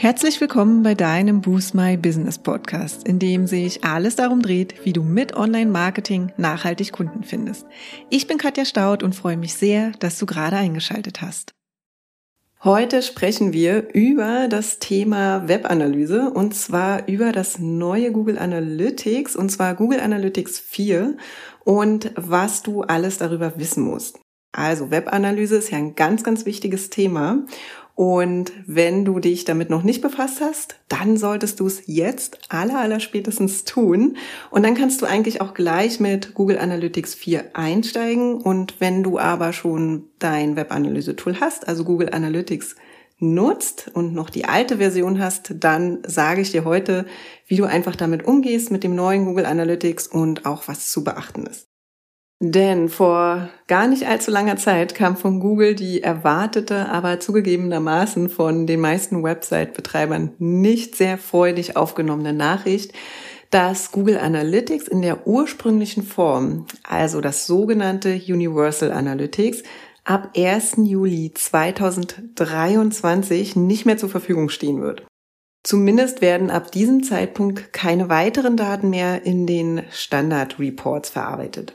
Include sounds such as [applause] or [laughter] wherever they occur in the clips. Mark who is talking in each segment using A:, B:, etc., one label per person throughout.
A: Herzlich willkommen bei deinem Boost My Business Podcast, in dem sich alles darum dreht, wie du mit Online-Marketing nachhaltig Kunden findest. Ich bin Katja Staud und freue mich sehr, dass du gerade eingeschaltet hast. Heute sprechen wir über das Thema Webanalyse und zwar über das neue Google Analytics und zwar Google Analytics 4 und was du alles darüber wissen musst. Also Webanalyse ist ja ein ganz, ganz wichtiges Thema und wenn du dich damit noch nicht befasst hast, dann solltest du es jetzt aller, aller spätestens tun. Und dann kannst du eigentlich auch gleich mit Google Analytics 4 einsteigen. Und wenn du aber schon dein Webanalyse-Tool hast, also Google Analytics nutzt und noch die alte Version hast, dann sage ich dir heute, wie du einfach damit umgehst mit dem neuen Google Analytics und auch was zu beachten ist. Denn vor gar nicht allzu langer Zeit kam von Google die erwartete, aber zugegebenermaßen von den meisten Website-Betreibern nicht sehr freudig aufgenommene Nachricht, dass Google Analytics in der ursprünglichen Form, also das sogenannte Universal Analytics, ab 1. Juli 2023 nicht mehr zur Verfügung stehen wird. Zumindest werden ab diesem Zeitpunkt keine weiteren Daten mehr in den Standard Reports verarbeitet.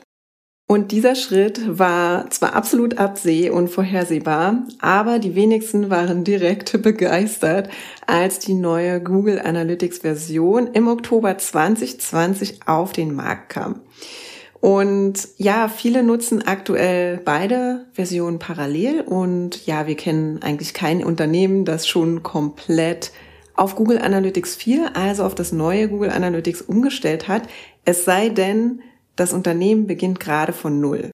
A: Und dieser Schritt war zwar absolut abseh und vorhersehbar, aber die wenigsten waren direkt [laughs] begeistert, als die neue Google Analytics Version im Oktober 2020 auf den Markt kam. Und ja, viele nutzen aktuell beide Versionen parallel und ja, wir kennen eigentlich kein Unternehmen, das schon komplett auf Google Analytics 4, also auf das neue Google Analytics umgestellt hat. Es sei denn, das Unternehmen beginnt gerade von Null.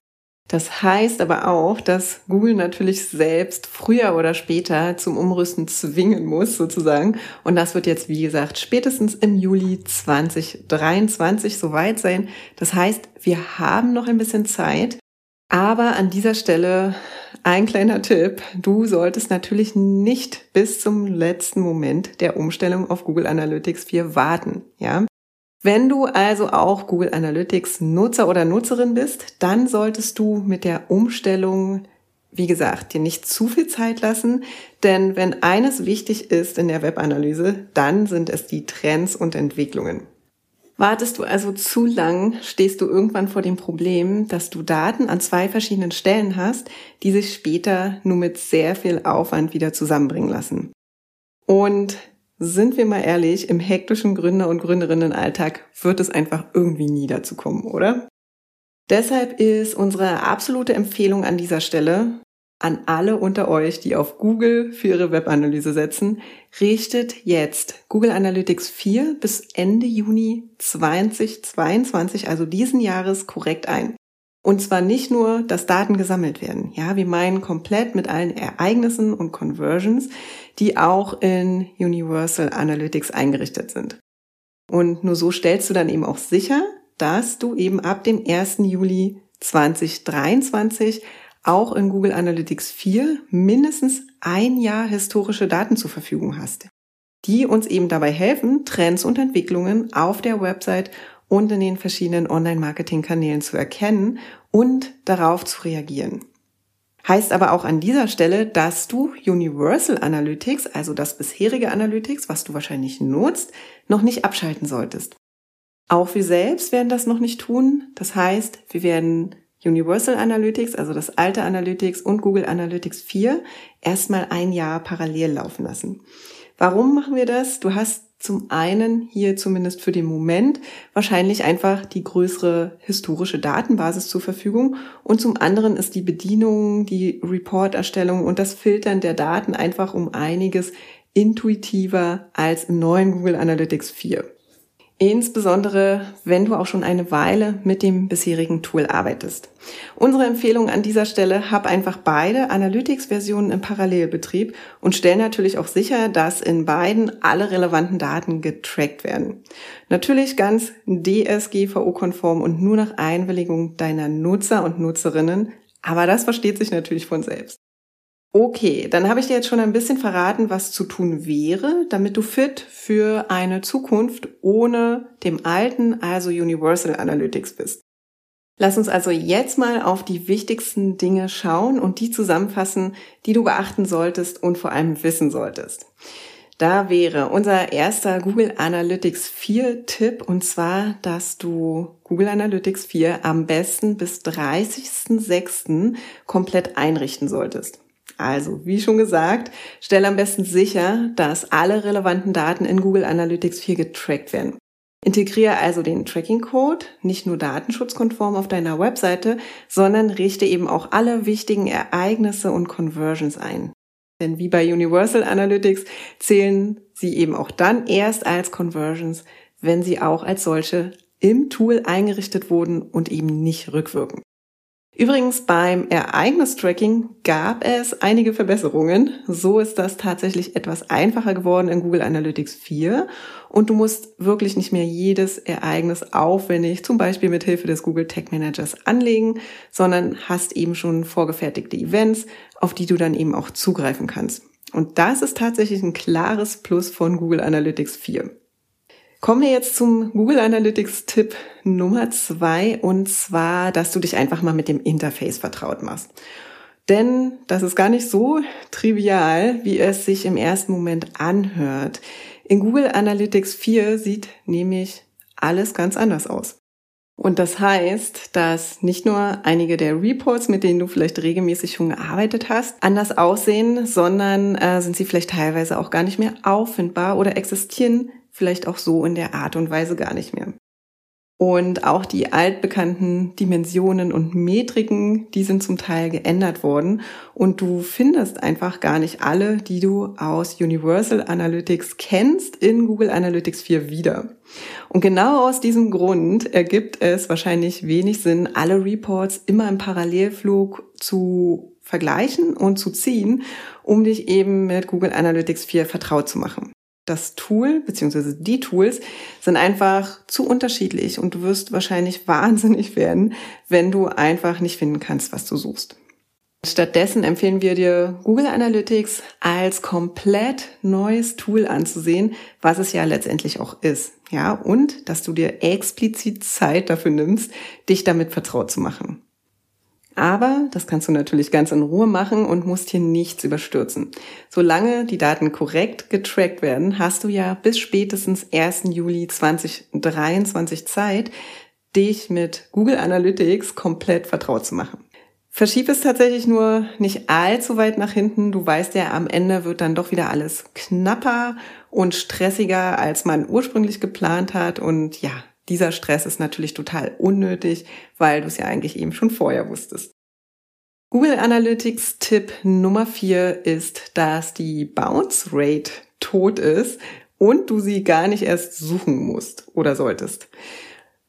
A: Das heißt aber auch, dass Google natürlich selbst früher oder später zum Umrüsten zwingen muss, sozusagen. Und das wird jetzt, wie gesagt, spätestens im Juli 2023 soweit sein. Das heißt, wir haben noch ein bisschen Zeit. Aber an dieser Stelle ein kleiner Tipp. Du solltest natürlich nicht bis zum letzten Moment der Umstellung auf Google Analytics 4 warten. Ja, wenn du also auch Google Analytics Nutzer oder Nutzerin bist, dann solltest du mit der Umstellung, wie gesagt, dir nicht zu viel Zeit lassen, denn wenn eines wichtig ist in der Webanalyse, dann sind es die Trends und Entwicklungen. Wartest du also zu lang, stehst du irgendwann vor dem Problem, dass du Daten an zwei verschiedenen Stellen hast, die sich später nur mit sehr viel Aufwand wieder zusammenbringen lassen. Und sind wir mal ehrlich, im hektischen Gründer- und Gründerinnenalltag wird es einfach irgendwie nie dazu kommen, oder? Deshalb ist unsere absolute Empfehlung an dieser Stelle an alle unter euch, die auf Google für ihre Webanalyse setzen, richtet jetzt Google Analytics 4 bis Ende Juni 2022, also diesen Jahres, korrekt ein. Und zwar nicht nur, dass Daten gesammelt werden. Ja, wir meinen komplett mit allen Ereignissen und Conversions, die auch in Universal Analytics eingerichtet sind. Und nur so stellst du dann eben auch sicher, dass du eben ab dem 1. Juli 2023 auch in Google Analytics 4 mindestens ein Jahr historische Daten zur Verfügung hast, die uns eben dabei helfen, Trends und Entwicklungen auf der Website und in den verschiedenen Online-Marketing-Kanälen zu erkennen und darauf zu reagieren. Heißt aber auch an dieser Stelle, dass du Universal Analytics, also das bisherige Analytics, was du wahrscheinlich nutzt, noch nicht abschalten solltest. Auch wir selbst werden das noch nicht tun. Das heißt, wir werden Universal Analytics, also das alte Analytics und Google Analytics 4 erstmal ein Jahr parallel laufen lassen. Warum machen wir das? Du hast zum einen hier zumindest für den Moment wahrscheinlich einfach die größere historische Datenbasis zur Verfügung und zum anderen ist die Bedienung, die Reporterstellung und das Filtern der Daten einfach um einiges intuitiver als im neuen Google Analytics 4. Insbesondere, wenn du auch schon eine Weile mit dem bisherigen Tool arbeitest. Unsere Empfehlung an dieser Stelle, hab einfach beide Analytics-Versionen im Parallelbetrieb und stell natürlich auch sicher, dass in beiden alle relevanten Daten getrackt werden. Natürlich ganz DSGVO-konform und nur nach Einwilligung deiner Nutzer und Nutzerinnen, aber das versteht sich natürlich von selbst. Okay, dann habe ich dir jetzt schon ein bisschen verraten, was zu tun wäre, damit du fit für eine Zukunft ohne dem alten, also Universal Analytics bist. Lass uns also jetzt mal auf die wichtigsten Dinge schauen und die zusammenfassen, die du beachten solltest und vor allem wissen solltest. Da wäre unser erster Google Analytics 4 Tipp und zwar, dass du Google Analytics 4 am besten bis 30.06. komplett einrichten solltest. Also, wie schon gesagt, stell am besten sicher, dass alle relevanten Daten in Google Analytics 4 getrackt werden. Integriere also den Tracking-Code nicht nur datenschutzkonform auf deiner Webseite, sondern richte eben auch alle wichtigen Ereignisse und Conversions ein. Denn wie bei Universal Analytics zählen sie eben auch dann erst als Conversions, wenn sie auch als solche im Tool eingerichtet wurden und eben nicht rückwirken. Übrigens beim Ereignistracking gab es einige Verbesserungen. So ist das tatsächlich etwas einfacher geworden in Google Analytics 4 und du musst wirklich nicht mehr jedes Ereignis aufwendig, zum Beispiel mit Hilfe des Google Tag Managers anlegen, sondern hast eben schon vorgefertigte Events, auf die du dann eben auch zugreifen kannst. Und das ist tatsächlich ein klares Plus von Google Analytics 4. Kommen wir jetzt zum Google Analytics Tipp Nummer zwei und zwar, dass du dich einfach mal mit dem Interface vertraut machst. Denn das ist gar nicht so trivial, wie es sich im ersten Moment anhört. In Google Analytics 4 sieht nämlich alles ganz anders aus. Und das heißt, dass nicht nur einige der Reports, mit denen du vielleicht regelmäßig schon gearbeitet hast, anders aussehen, sondern äh, sind sie vielleicht teilweise auch gar nicht mehr auffindbar oder existieren vielleicht auch so in der Art und Weise gar nicht mehr. Und auch die altbekannten Dimensionen und Metriken, die sind zum Teil geändert worden. Und du findest einfach gar nicht alle, die du aus Universal Analytics kennst, in Google Analytics 4 wieder. Und genau aus diesem Grund ergibt es wahrscheinlich wenig Sinn, alle Reports immer im Parallelflug zu vergleichen und zu ziehen, um dich eben mit Google Analytics 4 vertraut zu machen das Tool bzw. die Tools sind einfach zu unterschiedlich und du wirst wahrscheinlich [laughs] wahnsinnig werden, wenn du einfach nicht finden kannst, was du suchst. Stattdessen empfehlen wir dir Google Analytics als komplett neues Tool anzusehen, was es ja letztendlich auch ist. Ja, und dass du dir explizit Zeit dafür nimmst, dich damit vertraut zu machen. Aber das kannst du natürlich ganz in Ruhe machen und musst hier nichts überstürzen. Solange die Daten korrekt getrackt werden, hast du ja bis spätestens 1. Juli 2023 Zeit, dich mit Google Analytics komplett vertraut zu machen. Verschieb es tatsächlich nur nicht allzu weit nach hinten. Du weißt ja, am Ende wird dann doch wieder alles knapper und stressiger, als man ursprünglich geplant hat. Und ja, dieser Stress ist natürlich total unnötig, weil du es ja eigentlich eben schon vorher wusstest. Google Analytics Tipp Nummer vier ist, dass die Bounce Rate tot ist und du sie gar nicht erst suchen musst oder solltest.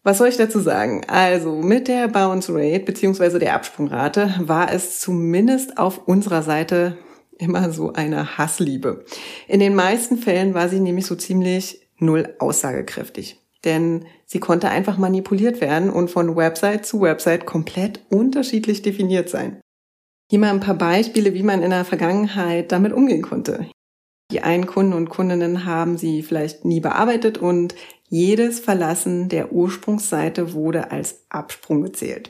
A: Was soll ich dazu sagen? Also mit der Bounce Rate beziehungsweise der Absprungrate war es zumindest auf unserer Seite immer so eine Hassliebe. In den meisten Fällen war sie nämlich so ziemlich null aussagekräftig denn sie konnte einfach manipuliert werden und von Website zu Website komplett unterschiedlich definiert sein. Hier mal ein paar Beispiele, wie man in der Vergangenheit damit umgehen konnte. Die einen Kunden und Kundinnen haben sie vielleicht nie bearbeitet und jedes Verlassen der Ursprungsseite wurde als Absprung gezählt.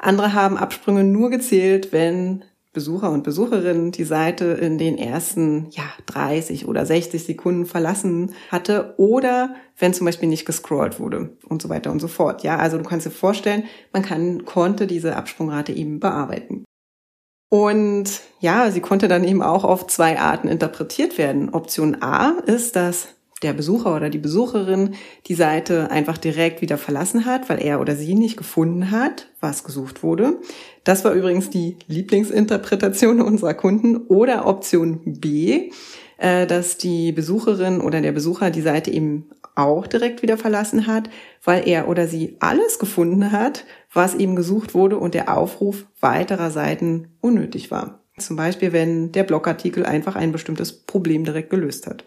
A: Andere haben Absprünge nur gezählt, wenn Besucher und Besucherinnen die Seite in den ersten ja, 30 oder 60 Sekunden verlassen hatte oder wenn zum Beispiel nicht gescrollt wurde und so weiter und so fort. Ja, also du kannst dir vorstellen, man kann, konnte diese Absprungrate eben bearbeiten. Und ja, sie konnte dann eben auch auf zwei Arten interpretiert werden. Option A ist, dass der Besucher oder die Besucherin die Seite einfach direkt wieder verlassen hat, weil er oder sie nicht gefunden hat, was gesucht wurde. Das war übrigens die Lieblingsinterpretation unserer Kunden. Oder Option B, äh, dass die Besucherin oder der Besucher die Seite eben auch direkt wieder verlassen hat, weil er oder sie alles gefunden hat, was eben gesucht wurde und der Aufruf weiterer Seiten unnötig war. Zum Beispiel, wenn der Blogartikel einfach ein bestimmtes Problem direkt gelöst hat.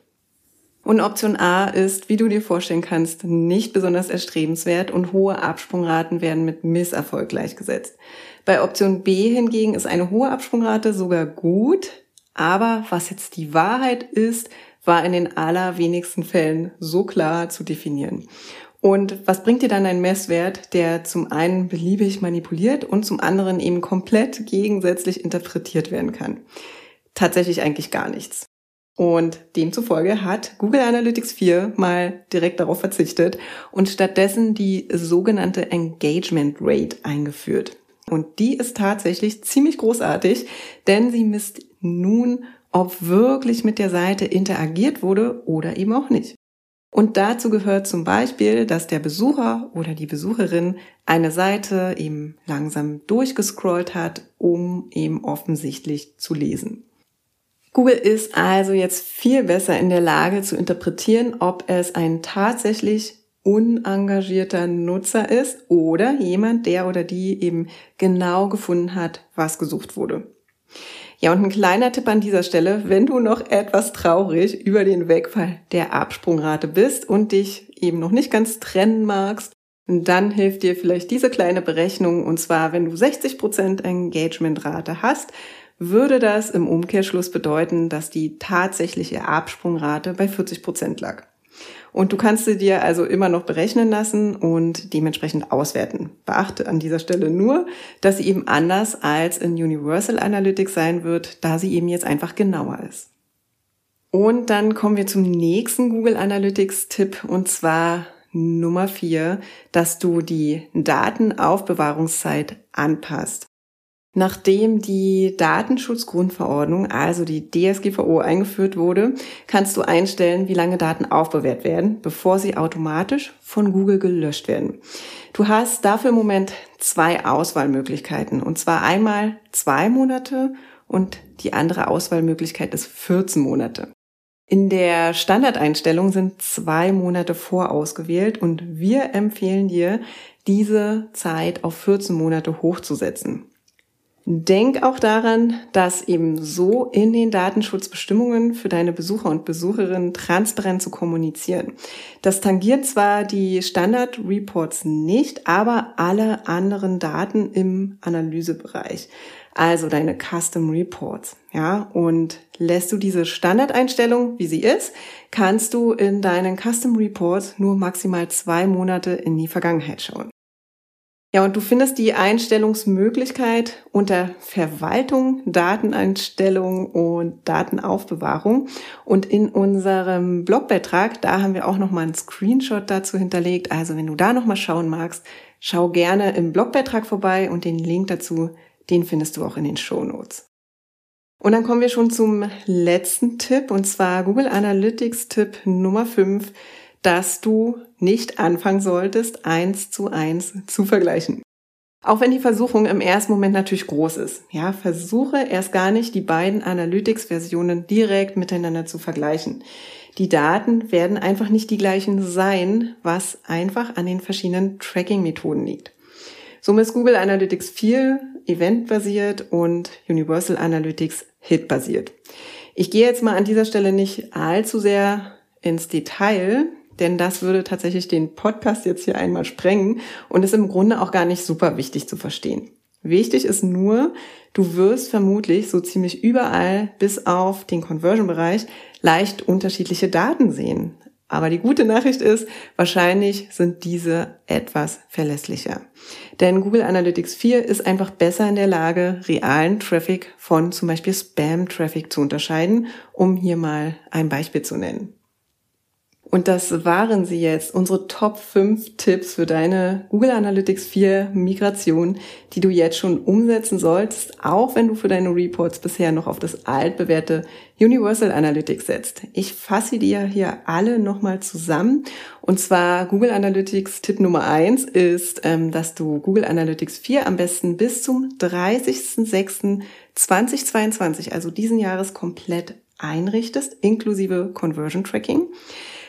A: Und Option A ist, wie du dir vorstellen kannst, nicht besonders erstrebenswert und hohe Absprungraten werden mit Misserfolg gleichgesetzt. Bei Option B hingegen ist eine hohe Absprungrate sogar gut, aber was jetzt die Wahrheit ist, war in den allerwenigsten Fällen so klar zu definieren. Und was bringt dir dann ein Messwert, der zum einen beliebig manipuliert und zum anderen eben komplett gegensätzlich interpretiert werden kann? Tatsächlich eigentlich gar nichts. Und demzufolge hat Google Analytics 4 mal direkt darauf verzichtet und stattdessen die sogenannte Engagement Rate eingeführt. Und die ist tatsächlich ziemlich großartig, denn sie misst nun, ob wirklich mit der Seite interagiert wurde oder eben auch nicht. Und dazu gehört zum Beispiel, dass der Besucher oder die Besucherin eine Seite eben langsam durchgescrollt hat, um eben offensichtlich zu lesen. Google ist also jetzt viel besser in der Lage zu interpretieren, ob es ein tatsächlich unengagierter Nutzer ist oder jemand, der oder die eben genau gefunden hat, was gesucht wurde. Ja, und ein kleiner Tipp an dieser Stelle, wenn du noch etwas traurig über den Wegfall der Absprungrate bist und dich eben noch nicht ganz trennen magst, dann hilft dir vielleicht diese kleine Berechnung. Und zwar, wenn du 60% Engagementrate hast, würde das im Umkehrschluss bedeuten, dass die tatsächliche Absprungrate bei 40 Prozent lag. Und du kannst sie dir also immer noch berechnen lassen und dementsprechend auswerten. Beachte an dieser Stelle nur, dass sie eben anders als in Universal Analytics sein wird, da sie eben jetzt einfach genauer ist. Und dann kommen wir zum nächsten Google Analytics Tipp und zwar Nummer vier, dass du die Datenaufbewahrungszeit anpasst. Nachdem die Datenschutzgrundverordnung, also die DSGVO, eingeführt wurde, kannst du einstellen, wie lange Daten aufbewahrt werden, bevor sie automatisch von Google gelöscht werden. Du hast dafür im Moment zwei Auswahlmöglichkeiten, und zwar einmal zwei Monate und die andere Auswahlmöglichkeit ist 14 Monate. In der Standardeinstellung sind zwei Monate vorausgewählt und wir empfehlen dir, diese Zeit auf 14 Monate hochzusetzen. Denk auch daran, dass eben so in den Datenschutzbestimmungen für deine Besucher und Besucherinnen transparent zu kommunizieren. Das tangiert zwar die Standard-Reports nicht, aber alle anderen Daten im Analysebereich. Also deine Custom Reports, ja. Und lässt du diese Standardeinstellung, wie sie ist, kannst du in deinen Custom Reports nur maximal zwei Monate in die Vergangenheit schauen. Ja, und du findest die Einstellungsmöglichkeit unter Verwaltung, Dateneinstellung und Datenaufbewahrung. Und in unserem Blogbeitrag, da haben wir auch nochmal einen Screenshot dazu hinterlegt. Also wenn du da nochmal schauen magst, schau gerne im Blogbeitrag vorbei und den Link dazu, den findest du auch in den Show Notes. Und dann kommen wir schon zum letzten Tipp, und zwar Google Analytics Tipp Nummer 5 dass du nicht anfangen solltest, eins zu eins zu vergleichen. Auch wenn die Versuchung im ersten Moment natürlich groß ist. Ja, versuche erst gar nicht, die beiden Analytics-Versionen direkt miteinander zu vergleichen. Die Daten werden einfach nicht die gleichen sein, was einfach an den verschiedenen Tracking-Methoden liegt. Somit ist Google Analytics 4 eventbasiert und Universal Analytics Hit-basiert. Ich gehe jetzt mal an dieser Stelle nicht allzu sehr ins Detail, denn das würde tatsächlich den Podcast jetzt hier einmal sprengen und ist im Grunde auch gar nicht super wichtig zu verstehen. Wichtig ist nur, du wirst vermutlich so ziemlich überall bis auf den Conversion-Bereich leicht unterschiedliche Daten sehen. Aber die gute Nachricht ist, wahrscheinlich sind diese etwas verlässlicher. Denn Google Analytics 4 ist einfach besser in der Lage, realen Traffic von zum Beispiel Spam-Traffic zu unterscheiden, um hier mal ein Beispiel zu nennen. Und das waren sie jetzt, unsere Top 5 Tipps für deine Google Analytics 4 Migration, die du jetzt schon umsetzen solltest, auch wenn du für deine Reports bisher noch auf das altbewährte Universal Analytics setzt. Ich fasse dir hier alle nochmal zusammen. Und zwar Google Analytics Tipp Nummer 1 ist, ähm, dass du Google Analytics 4 am besten bis zum 30.06.2022, also diesen Jahres komplett einrichtest, inklusive Conversion Tracking.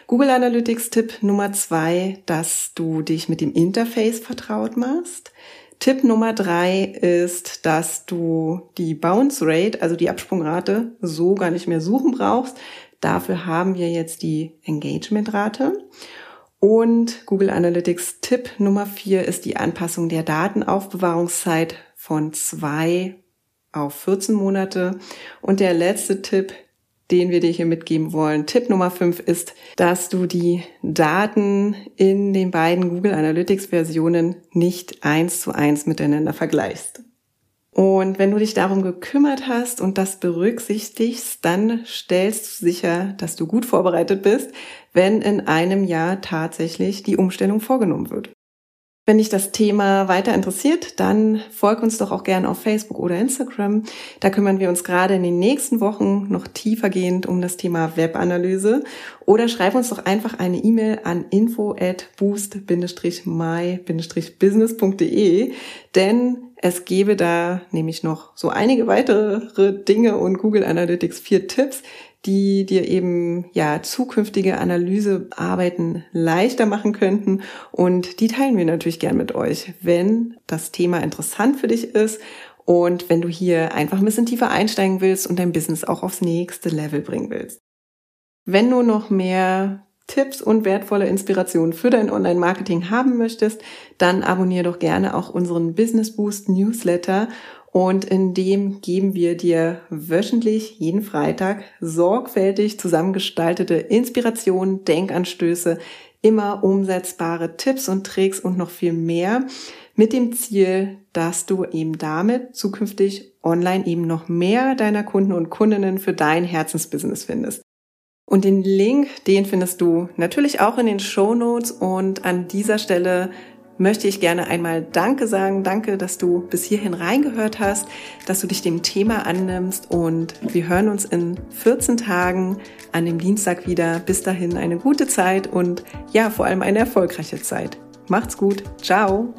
A: Google Analytics Tipp Nummer zwei, dass du dich mit dem Interface vertraut machst. Tipp Nummer drei ist, dass du die Bounce Rate, also die Absprungrate, so gar nicht mehr suchen brauchst. Dafür haben wir jetzt die Engagement Rate. Und Google Analytics Tipp Nummer vier ist die Anpassung der Datenaufbewahrungszeit von zwei auf 14 Monate. Und der letzte Tipp den wir dir hier mitgeben wollen. Tipp Nummer 5 ist, dass du die Daten in den beiden Google Analytics Versionen nicht eins zu eins miteinander vergleichst. Und wenn du dich darum gekümmert hast und das berücksichtigst, dann stellst du sicher, dass du gut vorbereitet bist, wenn in einem Jahr tatsächlich die Umstellung vorgenommen wird. Wenn dich das Thema weiter interessiert, dann folg uns doch auch gerne auf Facebook oder Instagram. Da kümmern wir uns gerade in den nächsten Wochen noch tiefergehend um das Thema Webanalyse. Oder schreib uns doch einfach eine E-Mail an info at boost-my-business.de, denn es gäbe da nämlich noch so einige weitere Dinge und Google Analytics 4 Tipps, die dir eben ja zukünftige Analysearbeiten leichter machen könnten und die teilen wir natürlich gern mit euch, wenn das Thema interessant für dich ist und wenn du hier einfach ein bisschen tiefer einsteigen willst und dein Business auch aufs nächste Level bringen willst. Wenn du noch mehr Tipps und wertvolle Inspirationen für dein Online-Marketing haben möchtest, dann abonniere doch gerne auch unseren Business Boost Newsletter und in dem geben wir dir wöchentlich jeden Freitag sorgfältig zusammengestaltete Inspirationen, Denkanstöße, immer umsetzbare Tipps und Tricks und noch viel mehr mit dem Ziel, dass du eben damit zukünftig online eben noch mehr deiner Kunden und Kundinnen für dein Herzensbusiness findest. Und den Link, den findest du natürlich auch in den Show Notes und an dieser Stelle möchte ich gerne einmal Danke sagen. Danke, dass du bis hierhin reingehört hast, dass du dich dem Thema annimmst und wir hören uns in 14 Tagen an dem Dienstag wieder. Bis dahin eine gute Zeit und ja, vor allem eine erfolgreiche Zeit. Macht's gut. Ciao.